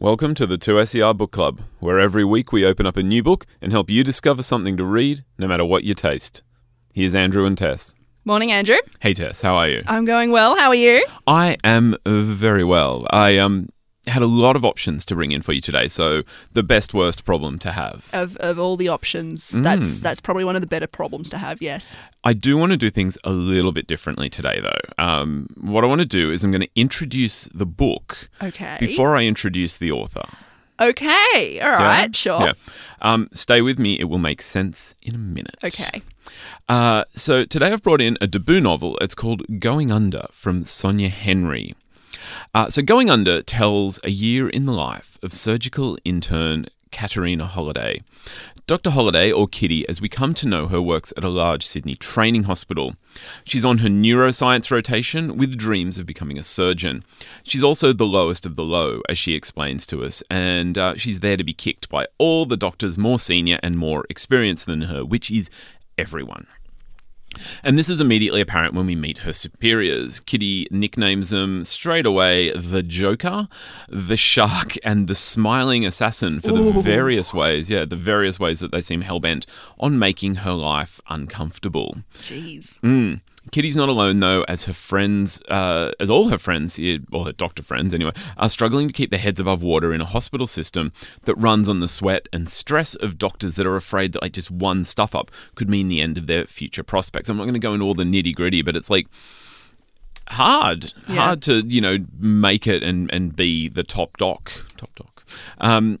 Welcome to the 2SER Book Club, where every week we open up a new book and help you discover something to read, no matter what your taste. Here's Andrew and Tess. Morning, Andrew. Hey Tess, how are you? I'm going well. How are you? I am very well. I um had a lot of options to bring in for you today, so the best worst problem to have. Of, of all the options, Mm. that's that's probably one of the better problems to have. Yes. I do want to do things a little bit differently today, though. Um, what I want to do is I'm going to introduce the book Okay. before I introduce the author. Okay. All right. Yeah? Sure. Yeah. Um, stay with me; it will make sense in a minute. Okay. Uh, so today I've brought in a debut novel. It's called Going Under from Sonia Henry. Uh, so Going Under tells a year in the life of surgical intern Katerina Holliday. Dr. Holliday, or Kitty, as we come to know her, works at a large Sydney training hospital. She's on her neuroscience rotation with dreams of becoming a surgeon. She's also the lowest of the low, as she explains to us, and uh, she's there to be kicked by all the doctors more senior and more experienced than her, which is everyone. And this is immediately apparent when we meet her superiors. Kitty nicknames them straight away the Joker, the Shark, and the Smiling Assassin for the Ooh. various ways, yeah, the various ways that they seem hell bent on making her life uncomfortable. Jeez. Mm. Kitty's not alone though, as her friends, uh, as all her friends, or her doctor friends anyway, are struggling to keep their heads above water in a hospital system that runs on the sweat and stress of doctors that are afraid that like just one stuff up could mean the end of their future prospects. I'm not going to go into all the nitty gritty, but it's like hard, Yeah. hard to you know make it and and be the top doc, top doc. Um,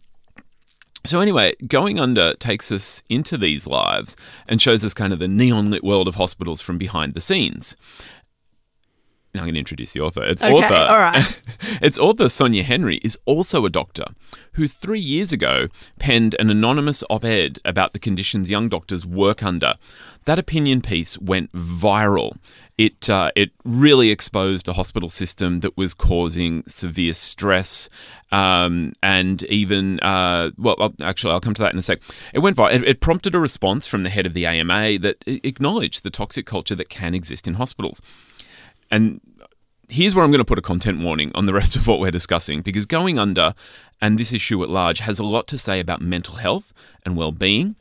so anyway, going under takes us into these lives and shows us kind of the neon lit world of hospitals from behind the scenes. Now I'm going to introduce the author. It's Okay, author. all right. its author Sonia Henry is also a doctor who 3 years ago penned an anonymous op-ed about the conditions young doctors work under. That opinion piece went viral. It uh, it really exposed a hospital system that was causing severe stress um, and even uh, well, actually, I'll come to that in a sec. It went viral. It, it prompted a response from the head of the AMA that acknowledged the toxic culture that can exist in hospitals. And here's where I'm going to put a content warning on the rest of what we're discussing because going under and this issue at large has a lot to say about mental health and well-being.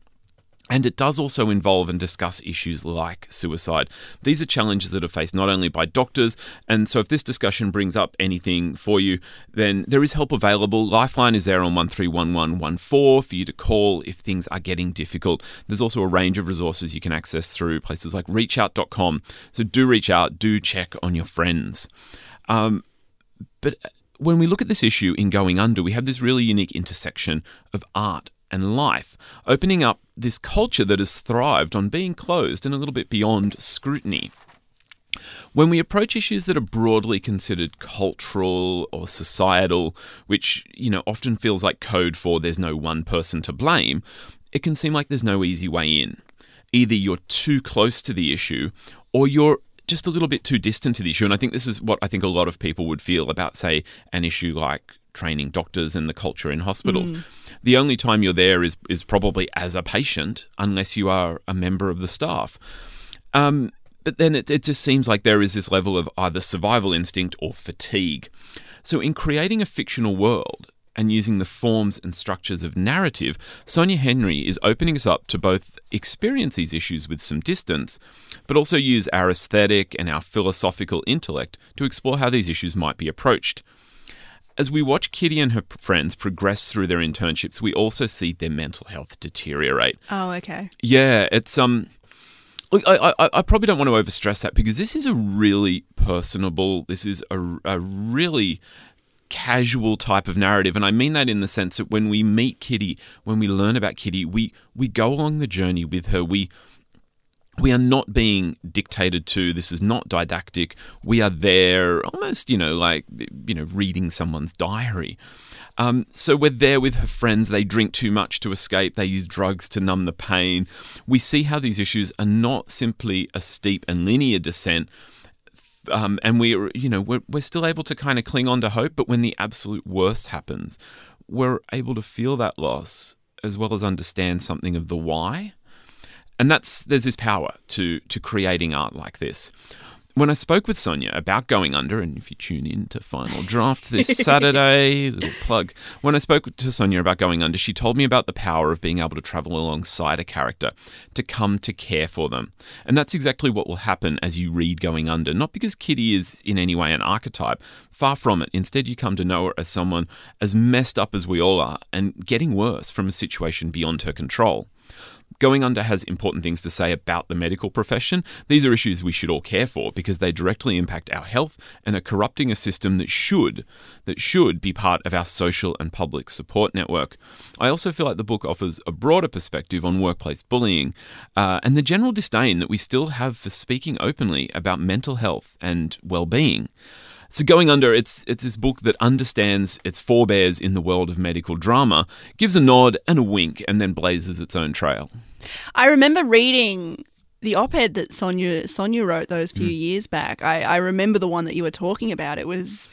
And it does also involve and discuss issues like suicide. These are challenges that are faced not only by doctors, and so if this discussion brings up anything for you, then there is help available. Lifeline is there on 131114 for you to call if things are getting difficult. There's also a range of resources you can access through places like reachout.com. So do reach out, do check on your friends. Um, but when we look at this issue in Going Under, we have this really unique intersection of art and life, opening up this culture that has thrived on being closed and a little bit beyond scrutiny. When we approach issues that are broadly considered cultural or societal, which, you know, often feels like code for there's no one person to blame, it can seem like there's no easy way in. Either you're too close to the issue or you're just a little bit too distant to the issue. And I think this is what I think a lot of people would feel about, say, an issue like training doctors and the culture in hospitals. The only time you're there is is probably as a patient, unless you are a member of the staff. Um, but then it, it just seems like there is this level of either survival instinct or fatigue. So, in creating a fictional world and using the forms and structures of narrative, Sonia Henry is opening us up to both experience these issues with some distance, but also use our aesthetic and our philosophical intellect to explore how these issues might be approached. As we watch Kitty and her friends progress through their internships, we also see their mental health deteriorate. Oh, okay. Yeah, it's um. Look, I, I, I probably don't want to overstress that because this is a really personable. This is a, a really casual type of narrative, and I mean that in the sense that when we meet Kitty, when we learn about Kitty, we we go along the journey with her. We we are not being dictated to. This is not didactic. We are there, almost, you know, like you know, reading someone's diary. Um, so we're there with her friends. They drink too much to escape. They use drugs to numb the pain. We see how these issues are not simply a steep and linear descent. Um, and we're, you know, we're, we're still able to kind of cling on to hope. But when the absolute worst happens, we're able to feel that loss as well as understand something of the why and that's there's this power to to creating art like this when I spoke with Sonia about going under, and if you tune in to Final Draft this Saturday, little plug. When I spoke to Sonia about going under, she told me about the power of being able to travel alongside a character to come to care for them. And that's exactly what will happen as you read Going Under. Not because Kitty is in any way an archetype, far from it. Instead, you come to know her as someone as messed up as we all are and getting worse from a situation beyond her control. Going Under has important things to say about the medical profession. These are issues we should all care for because they directly impact our health and are corrupting a system that should that should be part of our social and public support network. I also feel like the book offers a broader perspective on workplace bullying uh, and the general disdain that we still have for speaking openly about mental health and well-being. So going under, it's it's this book that understands its forebears in the world of medical drama, gives a nod and a wink, and then blazes its own trail. I remember reading the op-ed that Sonia Sonia wrote those few mm. years back. I, I remember the one that you were talking about. It was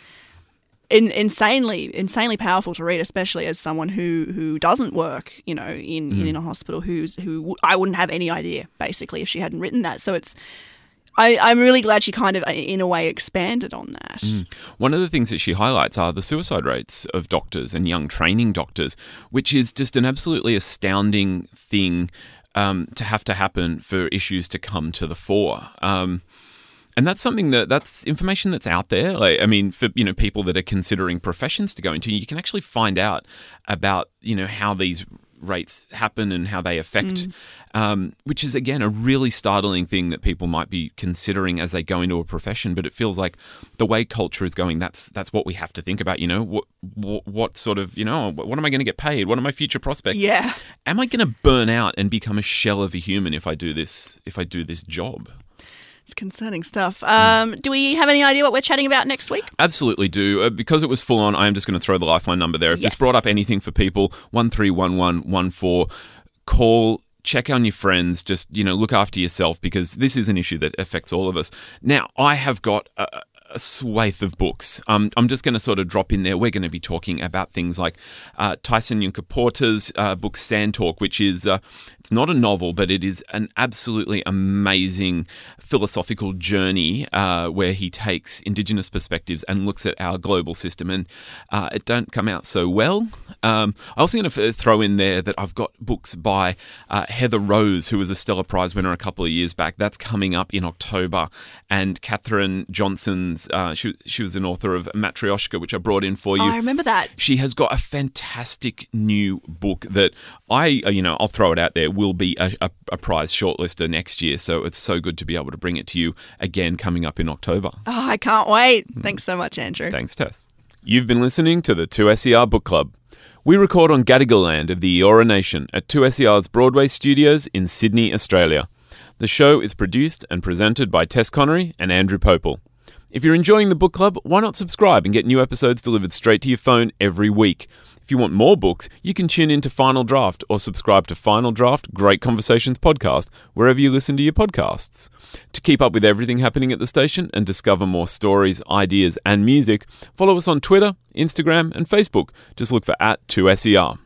in, insanely insanely powerful to read, especially as someone who who doesn't work, you know, in in mm. a hospital. Who's who w- I wouldn't have any idea basically if she hadn't written that. So it's. I, I'm really glad she kind of, in a way, expanded on that. One of the things that she highlights are the suicide rates of doctors and young training doctors, which is just an absolutely astounding thing um, to have to happen for issues to come to the fore. Um, and that's something that that's information that's out there. Like, I mean, for you know people that are considering professions to go into, you can actually find out about you know how these rates happen and how they affect, um, which is again a really startling thing that people might be considering as they go into a profession. But it feels like the way culture is going, that's that's what we have to think about. You know, what what, what sort of you know what am I going to get paid? What are my future prospects? Yeah. Am I going to burn out and become a shell of a human if I do this if I do this job? It's concerning stuff. Um, do we have any idea what we're chatting about next week? Absolutely do. Uh, because it was full on, I am just going to throw the lifeline number there. If Yes. this brought up anything for people, 131114, call, check on your friends, just, you know, look after yourself because this is an issue that affects all of us. Now, I have got a, a swathe of books. Um, I'm just going to sort of drop in there. We're going to be talking about things like uh, Tyson Yunkaporta's uh, book Sand Talk, which is uh, it's not a novel, but it is an absolutely amazing philosophical journey uh, where he takes Indigenous perspectives and looks at our global system, and uh, it don't come out so well. Um, I also going to f- throw in there that I've got books by uh, Heather Rose, who was a Stellar Prize winner a couple of years back. That's coming up in October, and Catherine Johnson's. Uh, she she was an author of Matryoshka, which I brought in for you. Oh, I remember that. She has got a fantastic new book that I, uh, you know, I'll throw it out there, will be a, a, a prize shortlister next year. So it's so good to be able to bring it to you again coming up in October. Oh, I can't wait. Thanks so much, Andrew. Thanks, Tess. You've been listening to the 2SER Book Club. We record on Gadigal land of the Eora Nation at 2SER's Broadway studios in Sydney, Australia. The show is produced and presented by Tess Connery and Andrew Popel. If you're enjoying the book club, why not subscribe and get new episodes delivered straight to your phone every week? If you want more books, you can tune in to Final Draft or subscribe to Final Draft Great Conversations podcast wherever you listen to your podcasts. To keep up with everything happening at the station and discover more stories, ideas, and music, follow us on Twitter, Instagram, and Facebook. Just look for at 2SER.